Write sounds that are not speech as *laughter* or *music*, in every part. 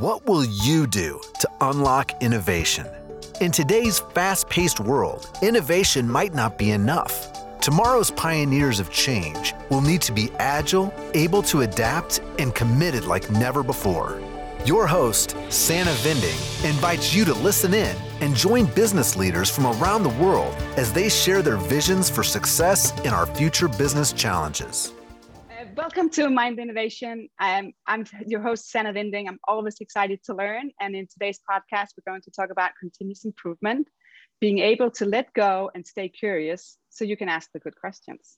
What will you do to unlock innovation? In today's fast paced world, innovation might not be enough. Tomorrow's pioneers of change will need to be agile, able to adapt, and committed like never before. Your host, Sana Vinding, invites you to listen in and join business leaders from around the world as they share their visions for success in our future business challenges. Welcome to Mind Innovation. Um, I'm your host, Sana Vinding. I'm always excited to learn. And in today's podcast, we're going to talk about continuous improvement, being able to let go and stay curious so you can ask the good questions.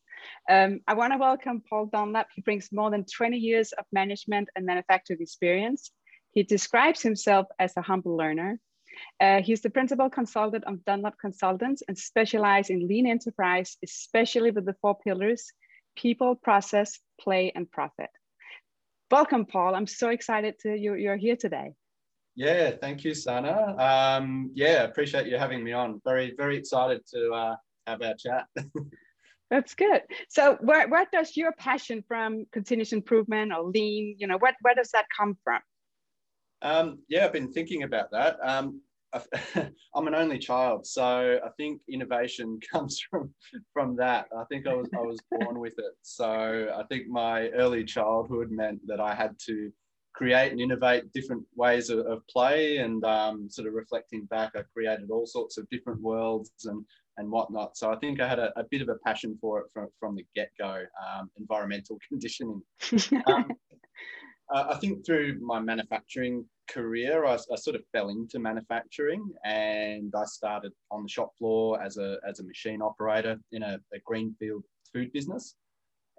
Um, I want to welcome Paul Dunlap. He brings more than 20 years of management and manufacturing experience he describes himself as a humble learner. Uh, he's the principal consultant of Dunlap Consultants and specializes in lean enterprise, especially with the four pillars, people, process, play, and profit. Welcome, Paul. I'm so excited to you, you're here today. Yeah, thank you, Sana. Um, yeah, appreciate you having me on. Very, very excited to uh, have our chat. *laughs* That's good. So where, where does your passion from continuous improvement or lean, you know, what, where does that come from? Um, yeah, I've been thinking about that. Um, *laughs* I'm an only child, so I think innovation *laughs* comes from from that. I think I was I was born with it. So I think my early childhood meant that I had to create and innovate different ways of, of play, and um, sort of reflecting back, I created all sorts of different worlds and and whatnot. So I think I had a, a bit of a passion for it from from the get go. Um, environmental *laughs* conditioning. Um, uh, I think through my manufacturing career, I, I, sort of fell into manufacturing and I started on the shop floor as a, as a machine operator in a, a greenfield food business.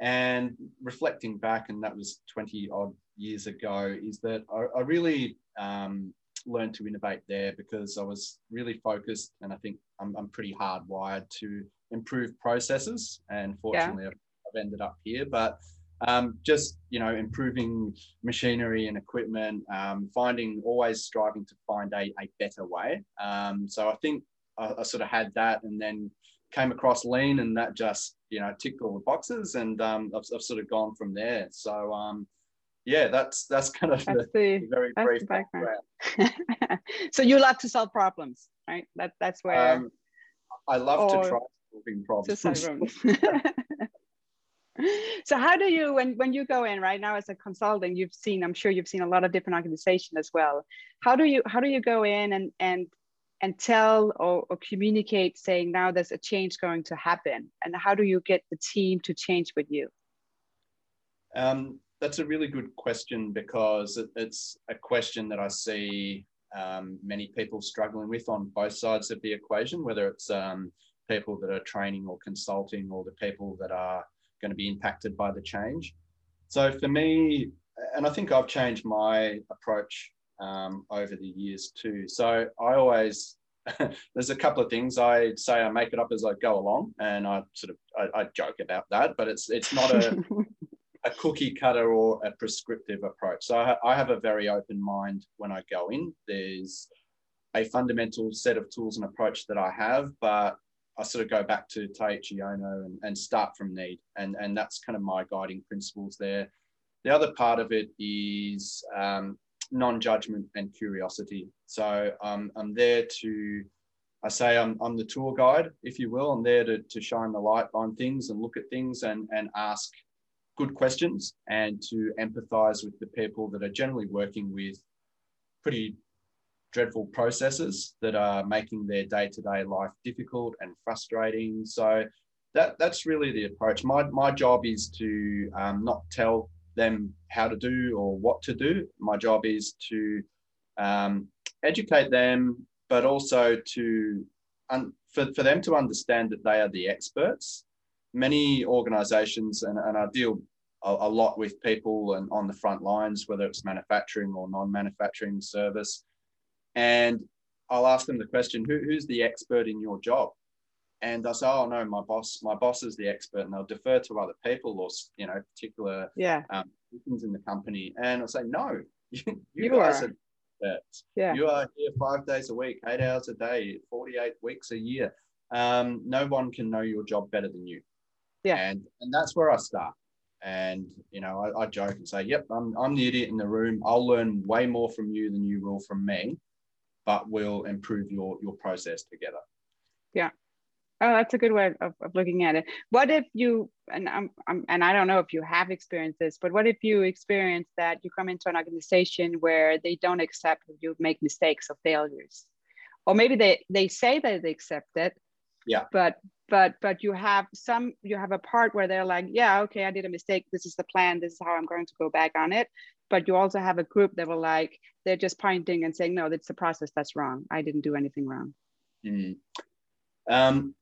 And reflecting back, and that was 20 odd years ago, is that I, I really um, learned to innovate there because I was really focused and I think I'm, I'm pretty hardwired to improve processes. And fortunately, yeah. I've, I've ended up here. But um, just you know improving machinery and equipment um, finding always striving to find a, a better way. Um, so i think I, I, sort of had that and then came across lean and that just you know ticked all the boxes and um, I've, I've, sort of gone from there. So um, yeah that's that's kind of that's the, the, very brief background, background. *laughs* so you love to solve problems right? That, that's where um, i love to try solving problems *laughs* *laughs* *laughs* so how do you when when you go in right now as a consultant you've seen i'm sure you've seen a lot of different organizations as well. How do you how do you go in and and and tell or, or communicate saying now there's a change going to happen? And how do you get the team to change with you? Um, that's a really good question because it, it's a question that i see um, many people struggling with on both sides of the equation whether it's um, people that are training or consulting or the people that are going to be impacted by the change. So for me, and I think I've changed my approach um, over the years too. So I always *laughs* there's a couple of things I say I make it up as I go along, and I sort of I, I joke about that, but it's it's not a *laughs* a cookie cutter or a prescriptive approach. So I, I have a very open mind when I go in. There's a fundamental set of tools and approach that I have, but I sort of go back to Taiichi Ohno and, and start from need. And, and that's kind of my guiding principles there. The other part of it is um, non judgment and curiosity. So um, I'm there to, I say I'm, I'm the tour guide, if you will. I'm there to, to shine the light on things and look at things and, and ask good questions and to empathize with the people that are generally working with pretty dreadful processes that are making their day-to-day life difficult and frustrating. So that that's really the approach. My my job is to um, not tell them how to do or what to do. My job is to um, educate them, but also to un- for, for them to understand that they are the experts. Many organizations, and, and I deal a, a lot with people and on the front lines, whether it's manufacturing or non-manufacturing service, and I'll ask them the question, Who, who's the expert in your job? And I say, oh no, my boss, my boss is the expert, and they'll defer to other people or you know particular yeah um, in the company. And I say, no, you, *laughs* you, you guys are. are yeah. You are here five days a week, eight hours a day, 48 weeks a year. Um, no one can know your job better than you. Yeah. And and that's where I start. And you know, I, I joke and say, "Yep, I'm I'm the idiot in the room. I'll learn way more from you than you will from me, but we'll improve your your process together." Yeah. Oh, that's a good way of, of looking at it. What if you and I'm, I'm and I don't know if you have experienced this, but what if you experience that you come into an organization where they don't accept you make mistakes or failures, or maybe they they say that they accept it, yeah, but but but you have some you have a part where they're like, yeah, okay, I did a mistake. This is the plan. This is how I'm going to go back on it. But you also have a group that will like they're just pointing and saying, no, that's the process that's wrong. I didn't do anything wrong. Mm. Um,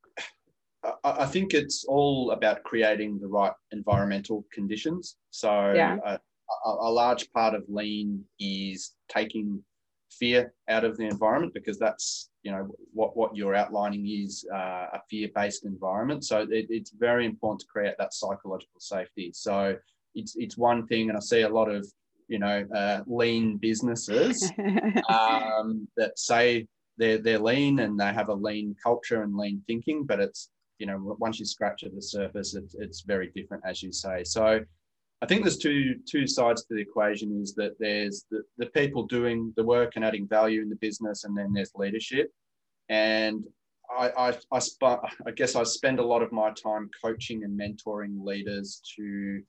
I, think it's all about creating the right environmental conditions. So yeah. a, a, large part of lean is taking fear out of the environment because that's you know what what you're outlining is uh, a fear-based environment. So it, it's very important to create that psychological safety. So it's it's one thing, and I see a lot of you know uh, lean businesses *laughs* um, that say they're they're lean and they have a lean culture and lean thinking, but it's you know, once you scratch at the surface, it, it's very different, as you say. So I think there's two two sides to the equation is that there's the, the people doing the work and adding value in the business, and then there's leadership. And I, I, I, sp- I guess I spend a lot of my time coaching and mentoring leaders to,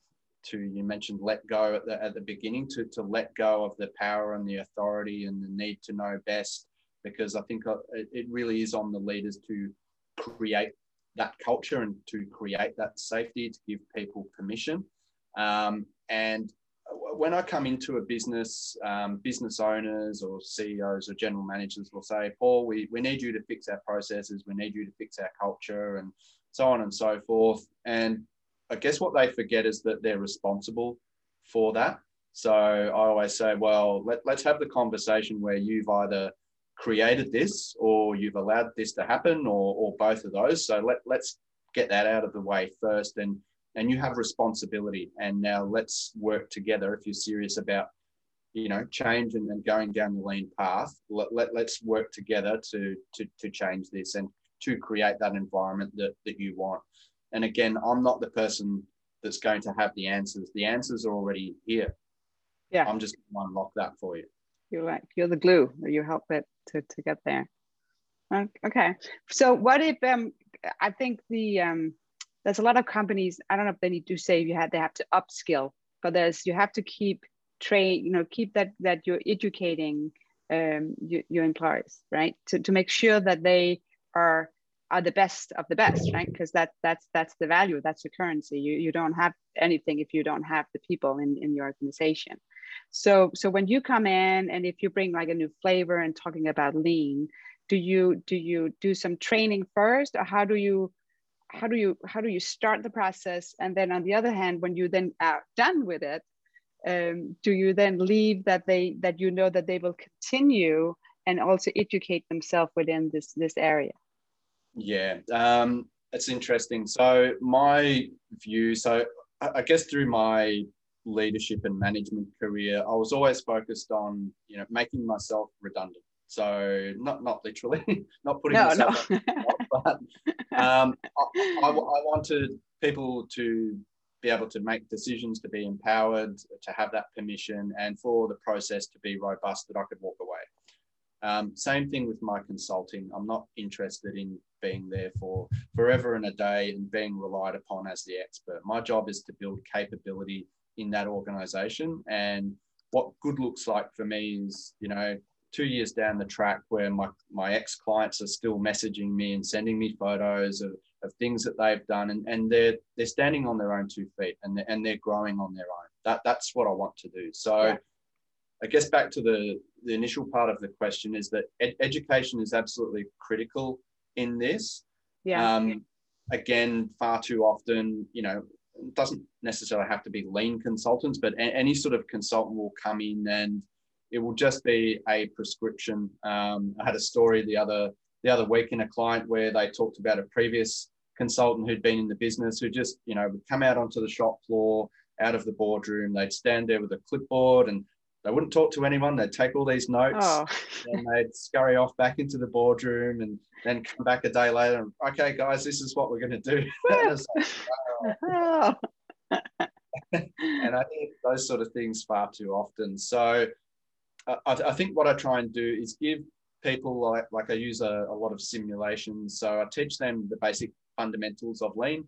to you mentioned let go at the, at the beginning, to, to let go of the power and the authority and the need to know best, because I think uh, it really is on the leaders to create that culture and to create that safety to give people permission. Um, and when I come into a business, um, business owners or CEOs or general managers will say, Paul, we, we need you to fix our processes, we need you to fix our culture, and so on and so forth. And I guess what they forget is that they're responsible for that. So I always say, well, let, let's have the conversation where you've either created this or you've allowed this to happen or, or both of those. So let, let's get that out of the way first and, and you have responsibility. And now let's work together if you're serious about, you know, change and, and going down the lean path. Let, let, let's work together to, to, to change this and to create that environment that, that you want. And again, I'm not the person that's going to have the answers. The answers are already here. Yeah. I'm just going to unlock that for you. You're like, you're the glue, you help it to, to get there. Okay. So what if um I think the um there's a lot of companies, I don't know if they need to say you have they have to upskill, but there's you have to keep train, you know, keep that that you're educating um your, your employees, right? To, to make sure that they are are the best of the best, right? Because that that's that's the value, that's the currency. You you don't have anything if you don't have the people in, in your organization. So, so when you come in and if you bring like a new flavor and talking about lean, do you do you do some training first, or how do you how do you how do you start the process? And then on the other hand, when you then are done with it, um, do you then leave that they that you know that they will continue and also educate themselves within this this area? Yeah, um, it's interesting. So my view, so I guess through my leadership and management career, I was always focused on you know making myself redundant. So not not literally, *laughs* not putting no, myself, no. but um, I, I, I wanted people to be able to make decisions, to be empowered, to have that permission, and for the process to be robust that I could walk away. Um, same thing with my consulting. I'm not interested in being there for forever and a day and being relied upon as the expert. My job is to build capability in that organization. And what good looks like for me is, you know, two years down the track where my, my ex clients are still messaging me and sending me photos of, of things that they've done and, and they're they're standing on their own two feet and they're, and they're growing on their own. That that's what I want to do. So yeah. I guess back to the the initial part of the question is that ed- education is absolutely critical in this. Yeah. Um, again, far too often, you know, doesn't necessarily have to be lean consultants, but a- any sort of consultant will come in and it will just be a prescription. Um, I had a story the other the other week in a client where they talked about a previous consultant who'd been in the business who just you know would come out onto the shop floor, out of the boardroom, they'd stand there with a clipboard and they wouldn't talk to anyone. They'd take all these notes oh. *laughs* and they'd scurry off back into the boardroom and then come back a day later and, okay, guys, this is what we're going to do. *laughs* *laughs* and I hear those sort of things far too often. So I, I, think what I try and do is give people like like I use a, a lot of simulations. So I teach them the basic fundamentals of lean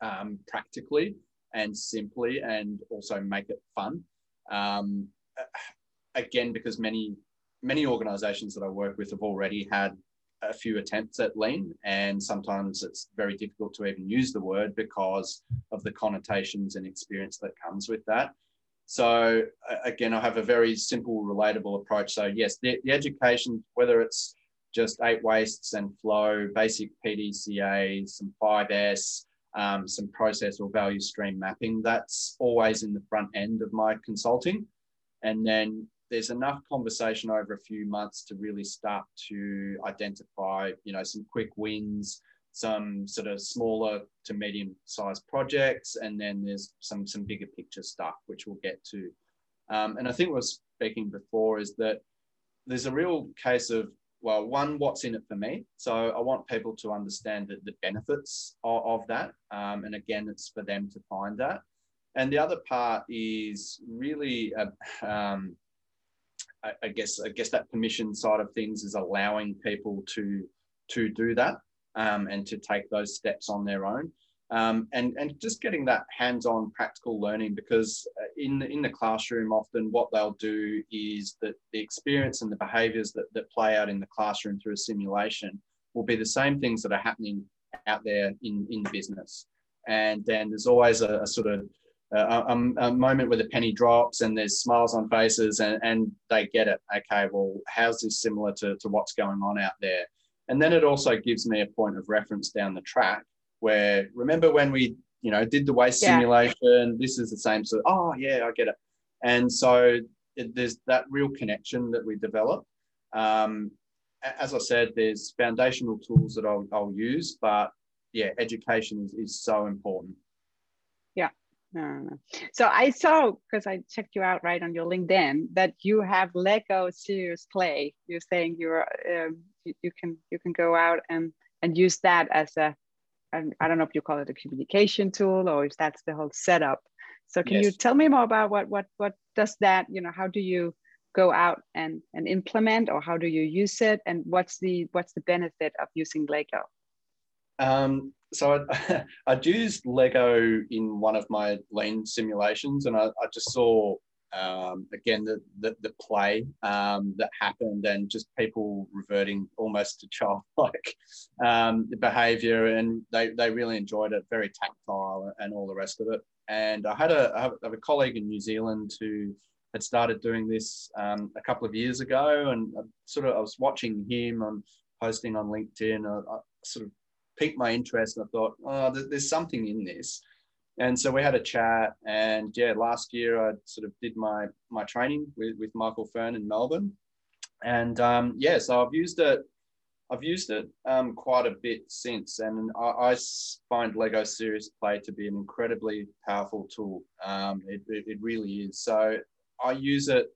um, practically and simply, and also make it fun. Um, again, because many many organizations that I work with have already had a few attempts at lean, and sometimes it's very difficult to even use the word because of the connotations and experience that comes with that. So again, I have a very simple, relatable approach. So yes, the, the education, whether it's just eight wastes and flow, basic PDCA, some 5S, um, some process or value stream mapping, that's always in the front end of my consulting. And then there's enough conversation over a few months to really start to identify, you know, some quick wins, some sort of smaller to medium sized projects, and then there's some some bigger picture stuff which we'll get to. Um, and I think I was speaking before is that there's a real case of well, one, what's in it for me? So I want people to understand the, the benefits of, of that. Um, and again, it's for them to find that. And the other part is really uh, um, I, I guess I guess that permission side of things is allowing people to to do that um, and to take those steps on their own. Um, and and just getting that hands-on practical learning because uh, in in the classroom often what they'll do is that the experience and the behaviors that, that play out in the classroom through a simulation will be the same things that are happening out there in in the business and then there's always a, a sort of a, a, moment where the penny drops and there's smiles on faces and, and they get it. Okay, well, how's this similar to, to what's going on out there? And then it also gives me a point of reference down the track where remember when we, you know, did the waste yeah. simulation, this is the same. So, oh, yeah, I get it. And so it, there's that real connection that we develop. Um, as I said, there's foundational tools that I'll, I'll use, but yeah, education is, is so important. No, no. So I saw because I checked you out right on your LinkedIn that you have Lego Serious Play. You're saying you're um, you, you, can you can go out and and use that as a I don't know if you call it a communication tool or if that's the whole setup. So can yes. you tell me more about what what what does that you know how do you go out and and implement or how do you use it and what's the what's the benefit of using Lego? Um, so I, *laughs* I'd used Lego in one of my lean simulations, and I, I just saw um, again the the, the play um, that happened, and just people reverting almost to childlike *laughs* um, behaviour, and they they really enjoyed it. Very tactile and all the rest of it. And I had a I have a colleague in New Zealand who had started doing this um, a couple of years ago, and I sort of I was watching him on posting on LinkedIn. I, I sort of piqued my interest and I thought, oh, there's something in this. And so we had a chat, and yeah, last year I sort of did my my training with, with Michael Fern in Melbourne, and um, yeah, so I've used it. I've used it um, quite a bit since, and I, I, find Lego Serious Play to be an incredibly powerful tool. Um, it, it, it really is. So I use it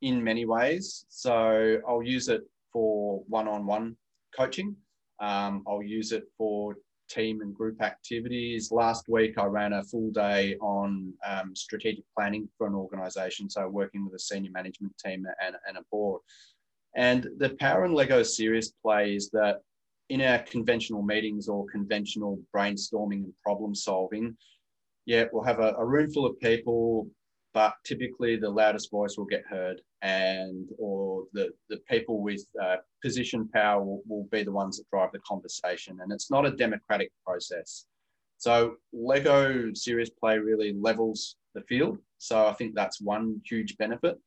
in many ways. So I'll use it for one-on-one coaching. Um, I'll use it for team and group activities. Last week, I ran a full day on um, strategic planning for an organization. So, working with a senior management team and, and a board. And the power in Lego Serious Play is that in our conventional meetings or conventional brainstorming and problem solving, yeah, we'll have a, a room full of people but typically the loudest voice will get heard and or the, the people with uh, position power will, will be the ones that drive the conversation and it's not a democratic process so lego serious play really levels the field so i think that's one huge benefit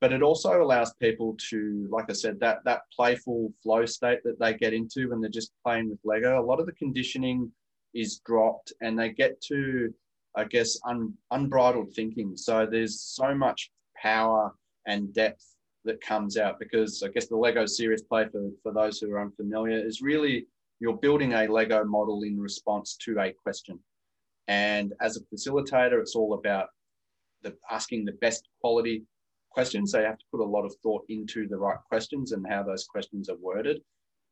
but it also allows people to like i said that that playful flow state that they get into when they're just playing with lego a lot of the conditioning is dropped and they get to I guess, un, unbridled thinking. So there's so much power and depth that comes out because I guess the Lego serious play, for, for those who are unfamiliar, is really you're building a Lego model in response to a question. And as a facilitator, it's all about the asking the best quality questions. So you have to put a lot of thought into the right questions and how those questions are worded.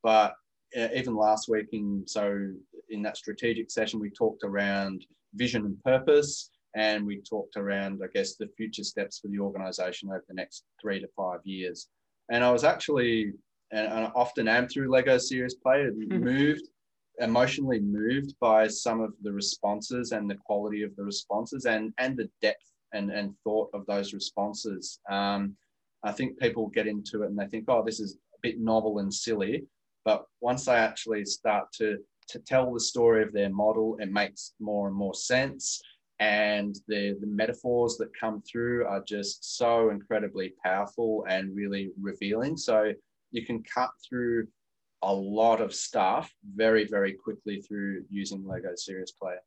But uh, even last week, in so in that strategic session, we talked around vision and purpose and we talked around, I guess, the future steps for the organization over the next three to five years. And I was actually, and I often am through Lego Serious Play, mm-hmm. moved, emotionally moved by some of the responses and the quality of the responses and, and the depth and, and thought of those responses. Um, I think people get into it and they think, oh, this is a bit novel and silly. But once they actually start to, to tell the story of their model, it makes more and more sense and the, the metaphors that come through are just so incredibly powerful and really revealing. So you can cut through a lot of stuff very, very quickly through using Lego Serious Player.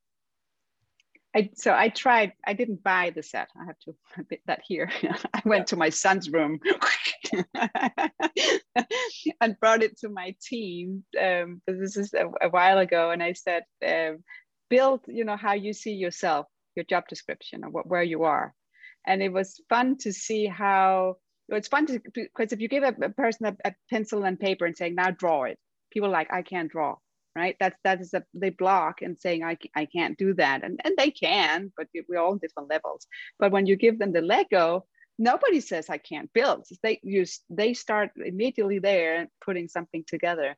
I, so I tried, I didn't buy the set. I have to admit that here. *laughs* I went to my son's room *laughs* and brought it to my team. Um, this is a, a, while ago. And I said, um, build, you know, how you see yourself your job description or what, where you are. And it was fun to see how, it's fun to, because if you give a, a person a, a, pencil and paper and saying, now draw it, people like, I can't draw, right? That's, that is a, they block and saying, I, I can't do that. And, and they can, but we're all different levels. But when you give them the Lego, nobody says I can't build. They use they start immediately there putting something together.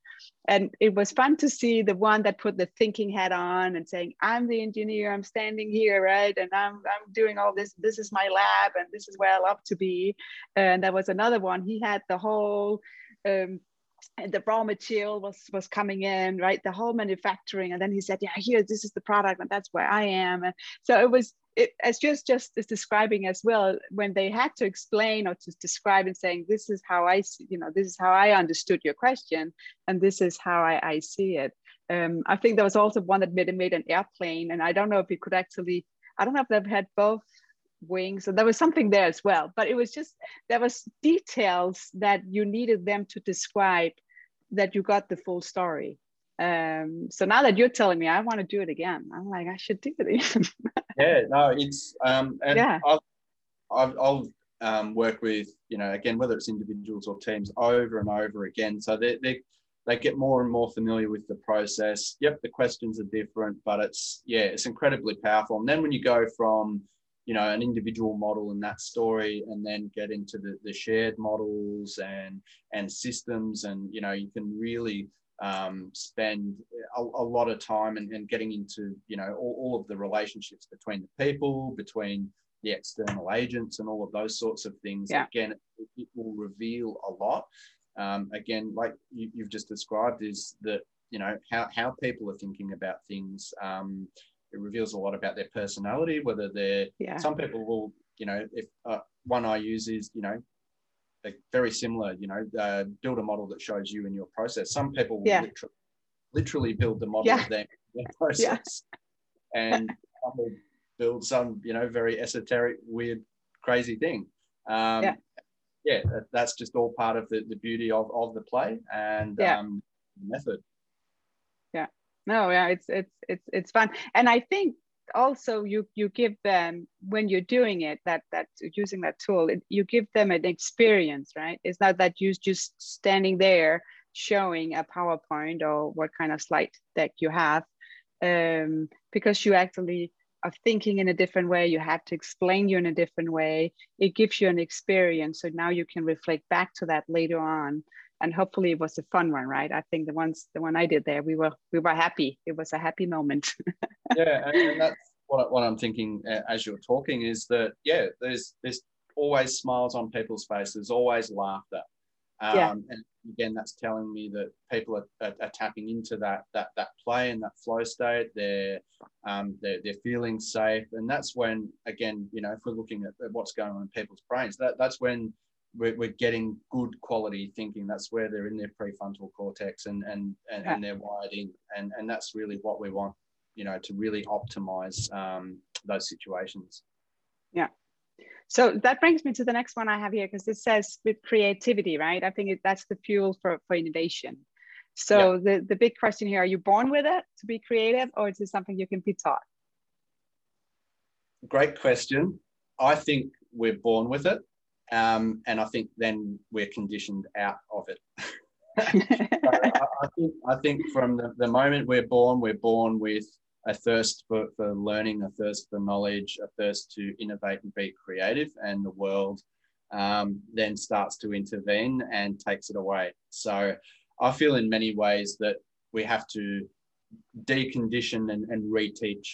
And it was fun to see the one that put the thinking hat on and saying, I'm the engineer, I'm standing here, right? And I'm I'm doing all this, this is my lab, and this is where I love to be. And there was another one, he had the whole um, the raw material was was coming in right the whole manufacturing and then he said yeah here this is the product and that's where i am and so it was it, as just just is describing as well when they had to explain or to describe and saying this is how i see, you know this is how i understood your question and this is how i, I see it um, i think there was also one that made, made an airplane and i don't know if it could actually i don't know if they've had both wings so there was something there as well but it was just there was details that you needed them to describe that you got the full story um, so now that you're telling me, I want to do it again. I'm like, I should do it. *laughs* yeah, no, it's um, and yeah. I've, I've, I'll um, work with you know again whether it's individuals or teams over and over again. So they they they get more and more familiar with the process. Yep, the questions are different, but it's yeah, it's incredibly powerful. And then when you go from you know an individual model in that story and then get into the, the shared models and and systems and you know you can really um, spend a, a, lot of time and, and, getting into you know all, all, of the relationships between the people between the external agents and all of those sorts of things yeah. again it, it, will reveal a lot um, again like you, have just described is that you know how, how people are thinking about things um, it reveals a lot about their personality whether they're yeah. some people will you know if uh, one i use is you know very similar, you know, uh, build a model that shows you in your process. Some people will yeah. literally, literally build the model yeah. of their, their process. Yeah. *laughs* and some will build some, you know, very esoteric, weird, crazy thing. Um, yeah. Yeah, that, that's just all part of the, the beauty of, of the play and um, method. Yeah. No, yeah, it's it's it's it's fun. And I think also you you give them when you're doing it that that using that tool it, you give them an experience right? It's not that you just standing there showing a powerpoint or what kind of slide deck you have um, because you actually are thinking in a different way you have to explain you in a different way it gives you an experience. So now you can reflect back to that later on and hopefully it was a fun one right? I think the ones the one i did there we were we were happy. It was a happy moment *laughs* yeah and, that's what, what i'm thinking uh, as you're talking is that yeah there's there's always smiles on people's faces always laughter um, yeah. and again that's telling me that people are, are, are, tapping into that that that play and that flow state they're um, they're, they're feeling safe and that's when again you know if we're looking at, at what's going on in people's brains that that's when we're, we're getting good quality thinking. That's where they're in their prefrontal cortex and and and, yeah. and they're wired in, and and that's really what we want, you know, to really optimize um, those situations. Yeah. So that brings me to the next one I have here because it says with creativity, right? I think that's the fuel for, for innovation. So yeah. the, the big question here, are you born with it to be creative or is it something you can be taught? Great question. I think we're born with it. Um, and I think then we're conditioned out of it. *laughs* *laughs* I, I, think, I think from the, the moment we're born, we're born with a thirst for, for learning, a thirst for knowledge, a thirst to innovate and be creative, and the world um, then starts to intervene and takes it away. So I feel in many ways that we have to decondition and, and reteach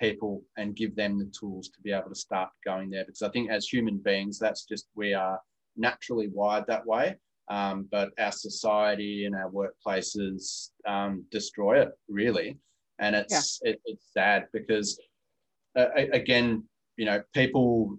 people and give them the tools to be able to start going there. Because I think as human beings, that's just we are naturally wired that way. Um, but our society and our workplaces um, destroy it really, and it's yeah. it, it's sad because uh, again, you know, people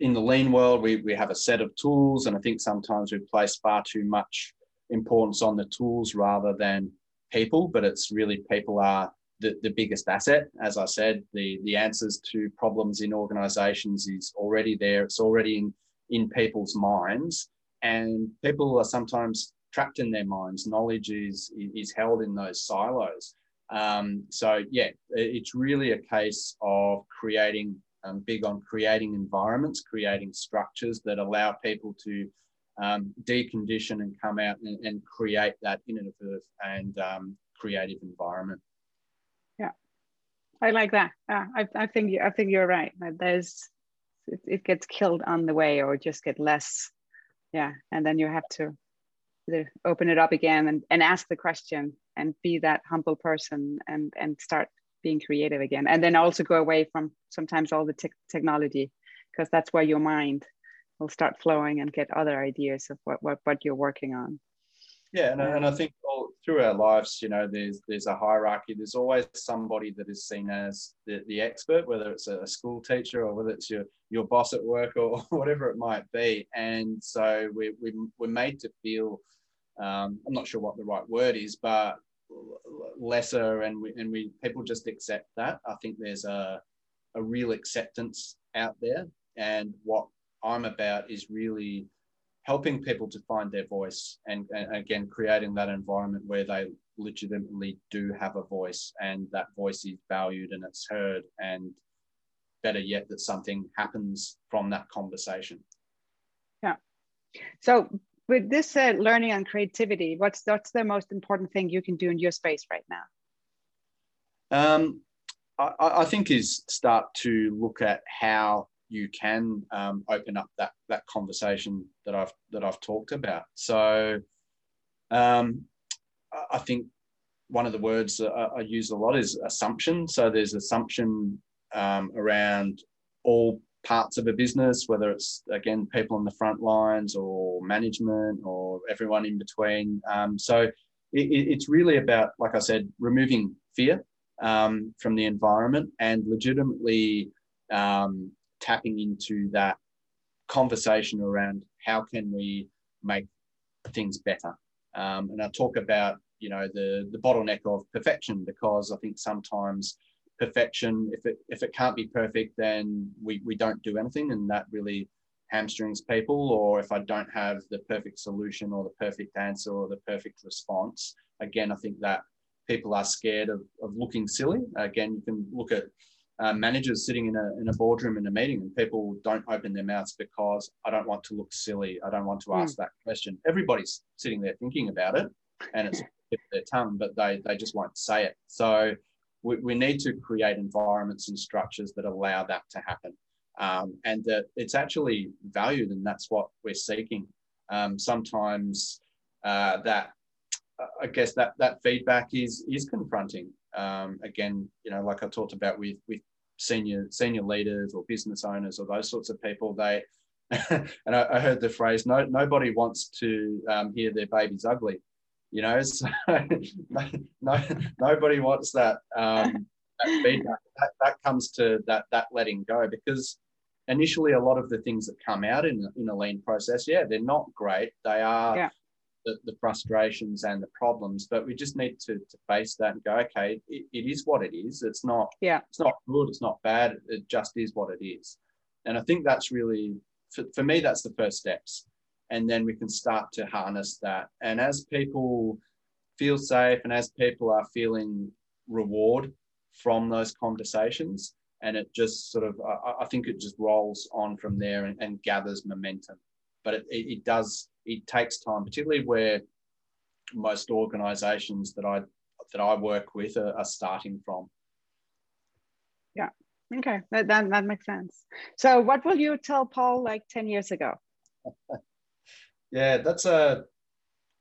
in the lean world we we have a set of tools, and I think sometimes we place far too much importance on the tools rather than people. But it's really people are the, the biggest asset. As I said, the the answers to problems in organizations is already there. It's already in in people's minds and people are sometimes trapped in their minds. Knowledge is is held in those silos. Um, so yeah, it's really a case of creating um, big on creating environments, creating structures that allow people to um, decondition and come out and, and create that innovative and um, creative environment. Yeah, I like that. Uh, I, I think you, I think you're right. There's it, it gets killed on the way or just get less yeah and then you have to open it up again and, and ask the question and be that humble person and and start being creative again. And then also go away from sometimes all the te- technology because that's where your mind will start flowing and get other ideas of what what, what you're working on. Yeah and, and i think all through our lives you know there's there's a hierarchy. There's always somebody that is seen as the, the expert whether it's a school teacher or whether it's your your boss at work or *laughs* whatever it might be. And so we, we, we're made to feel um, i'm not sure what the right word is but lesser and we, and we people just accept that. I think there's a, a real acceptance out there and what i'm about is really helping people to find their voice and, and, again creating that environment where they legitimately do have a voice and that voice is valued and it's heard and better yet that something happens from that conversation. Yeah. So with this uh, learning and creativity what's what's the most important thing you can do in your space right now um, I, I think is start to look at how you can um, open up that that conversation that I've that I've talked about. So um, I think one of the words I, I use a lot is assumption. So there's assumption um, around all parts of a business, whether it's again people on the front lines or management or everyone in between. Um, so it, it's really about, like I said, removing fear um, from the environment and legitimately um, tapping into that conversation around how can we make things better. Um, and I talk about, you know, the, the bottleneck of perfection because I think sometimes perfection, if it, if it can't be perfect, then we, we don't do anything and that really hamstrings people. Or if I don't have the perfect solution or the perfect answer or the perfect response, again, I think that people are scared of, of looking silly. Again, you can look at uh, managers sitting in a, in a boardroom in a meeting and people don't open their mouths because I don't want to look silly. I don't want to ask mm. that question. Everybody's sitting there thinking about it and it's *laughs* their tongue, but they, they just won't say it. So we, we need to create environments and structures that allow that to happen. Um, and that it's actually valued and that's what we're seeking. Um, sometimes uh, that I guess that that feedback is is confronting. Um, again, you know, like I talked about with with senior senior leaders or business owners or those sorts of people they *laughs* and I, I, heard the phrase no nobody wants to um, hear their baby's ugly you know *laughs* so no, no, nobody wants that, um, that feedback that, that comes to that that letting go because initially a lot of the things that come out in, in a lean process yeah they're not great they are yeah the, the frustrations and the problems, but we just need to, to face that and go, okay, it, it is what it is. It's not, yeah, it's not good. It's not bad. It just is what it is. And I think that's really, for, for me, that's the first steps. And then we can start to harness that. And as people feel safe and as people are feeling reward from those conversations, and it just sort of, I, I think it just rolls on from there and, and gathers momentum. But it, it, it does it takes time, particularly where most organisations that I that I work with are, are, starting from. Yeah. Okay, that, that, that makes sense. So, what will you tell Paul like 10 years ago? *laughs* yeah, that's a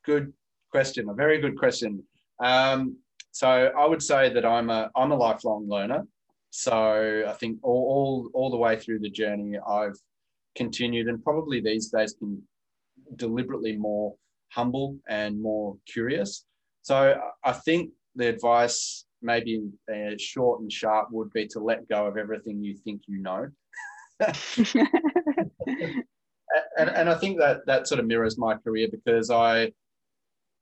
good question, a very good question. Um, so, I would say that I'm a, I'm a lifelong learner. So, I think all, all, all the way through the journey, I've continued and probably these days been deliberately more humble and more curious. So, I think the advice maybe uh, short and sharp would be to let go of everything you think you know. *laughs* *laughs* and, and I think that that sort of mirrors my career because I,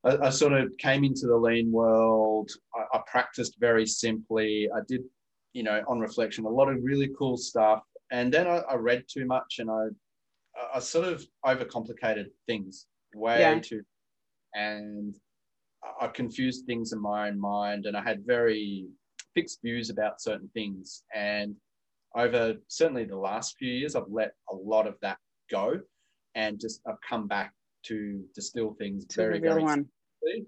I, I sort of came into the lean world. I, I, practiced very simply. I did, you know, on reflection, a lot of really cool stuff. And then I, I read too much and I, I sort of overcomplicated things way yeah. too. And I confused things in my own mind and I had very fixed views about certain things. And over certainly the last few years, I've let a lot of that go and just I've come back to distill things to very, very one. Simply.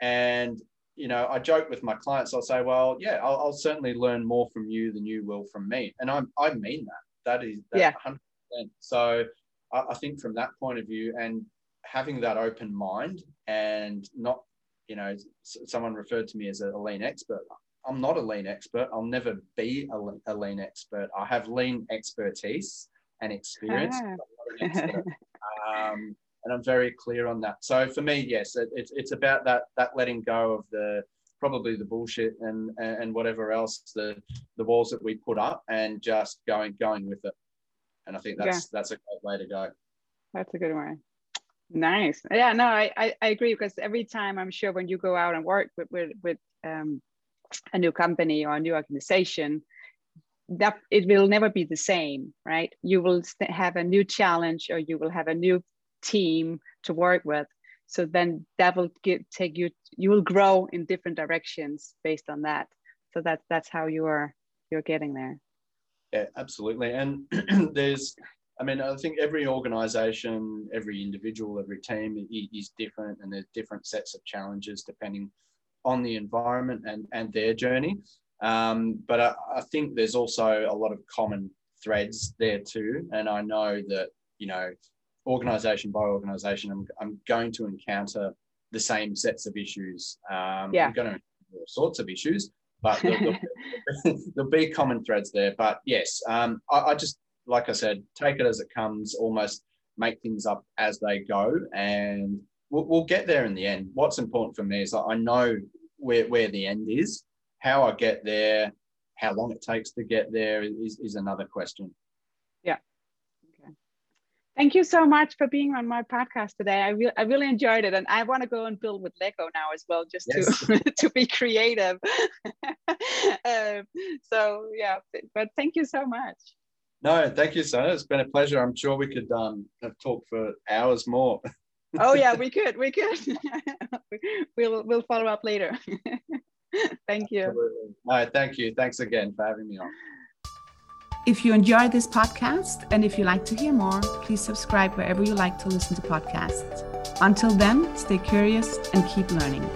And, you know, I joke with my clients, I'll say, well, yeah, I'll, I'll, certainly learn more from you than you will from me. And I, I mean that. That is that yeah. 100%. So I, I think from that point of view and having that open mind and not you know, someone referred to me as a lean expert. I'm not a lean expert. I'll never be a, a lean expert. I have lean expertise and experience. Ah. *laughs* um, and I'm very clear on that. So for me, yes, it, it's it's about that that letting go of the probably the bullshit and and whatever else the the walls that we put up and just going going with it. And I think that's yeah. that's a great way to go. That's a good way. Nice. Yeah, no, I, I, I, agree because every time I'm sure when you go out and work with, with, with um, a new company or a new organization, that it will never be the same, right? You will have a new challenge or you will have a new team to work with. So then that will get, take you, you will grow in different directions based on that. So that's that's how you are, you're getting there. Yeah, absolutely. And *clears throat* there's, I mean, I think every organization, every individual, every team is different, and there's different sets of challenges depending on the environment and, and their journey. Um, but I, I, think there's also a lot of common threads there too. And I know that, you know, organization by organization, I'm, I'm going to encounter the same sets of issues. Um, yeah. I'm going to encounter all sorts of issues, but *laughs* there'll, there'll, *laughs* there'll, be common threads there. But yes, um, I, I just like I said, take it as it comes, almost make things up as they go, and we'll, we'll get there in the end. What's important for me is I know where, where the end is. How I get there, how long it takes to get there is, is another question. Yeah. Okay. Thank you so much for being on my podcast today. I, re- I really enjoyed it. And I want to go and build with Lego now as well, just yes. to, *laughs* to be creative. *laughs* um, so, yeah, but thank you so much. No, thank you, Sana. It's been a pleasure. I'm sure we could um, talked for hours more. oh yeah, we *laughs* could. We could. we'll we'll follow up later. *laughs* thank you. Absolutely. All right, thank you. Thanks again for having me on. If you enjoyed this podcast and if you like to hear more, please subscribe wherever you like to listen to podcasts. Until then, stay curious and keep learning.